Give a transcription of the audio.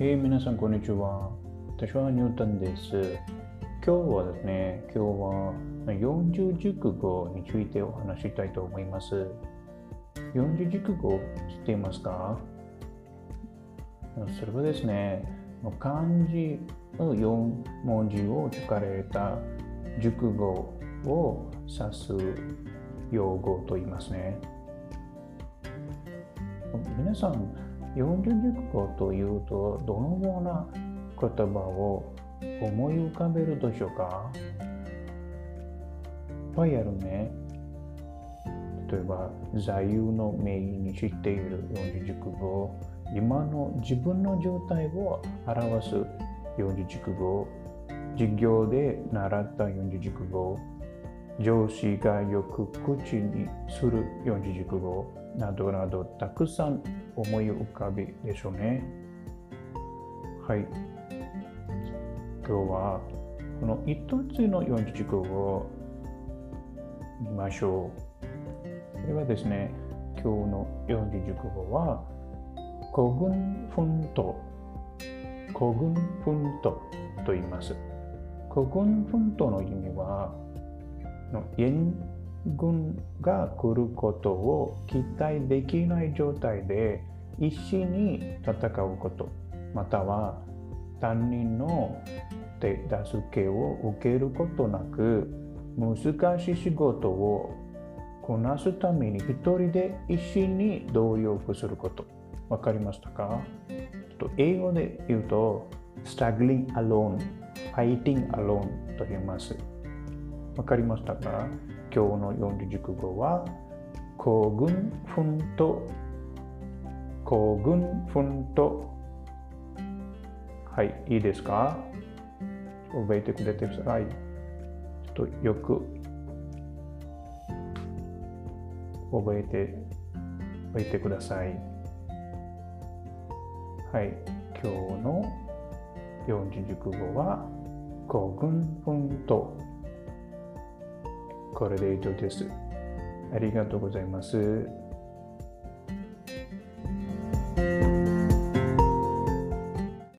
えー、皆さん、こんにちは。私はニュートンです。今日はですね、今日は40熟語についてお話したいと思います。40熟語知っていますか？それはですね、漢字の4文字を書かれた熟語を指す用語と言いますね。皆さん、40熟語というとどのような言葉を思い浮かべるでしょうか？いっぱいあるね。例えば、座右の銘に知っている40熟語、今の自分の状態を表す40熟語、授業で習った40熟語、上司がよく口にする四字熟語などなどたくさん思い浮かべでしょうね。はい。今日はこの一つの四字熟語を見ましょう。ではですね、今日の四字熟語は古軍奮闘。古軍奮闘と言います。古軍奮闘の意味はの援軍が来ることを期待できない状態で一緒に戦うことまたは他人の手助けを受けることなく難しい仕事をこなすために一人で一緒に動力すること。わかりましたか？と英語で言うと struggling alone, fighting alone と言います。わかりましたか？今日の四字熟語は、行軍奮闘。行軍奮闘。はい、いいですか？覚えてくれてください。ちょっとよく覚えておいてください。はい、今日の四字熟語は、行軍奮闘。これで以上です。ありがとうございます。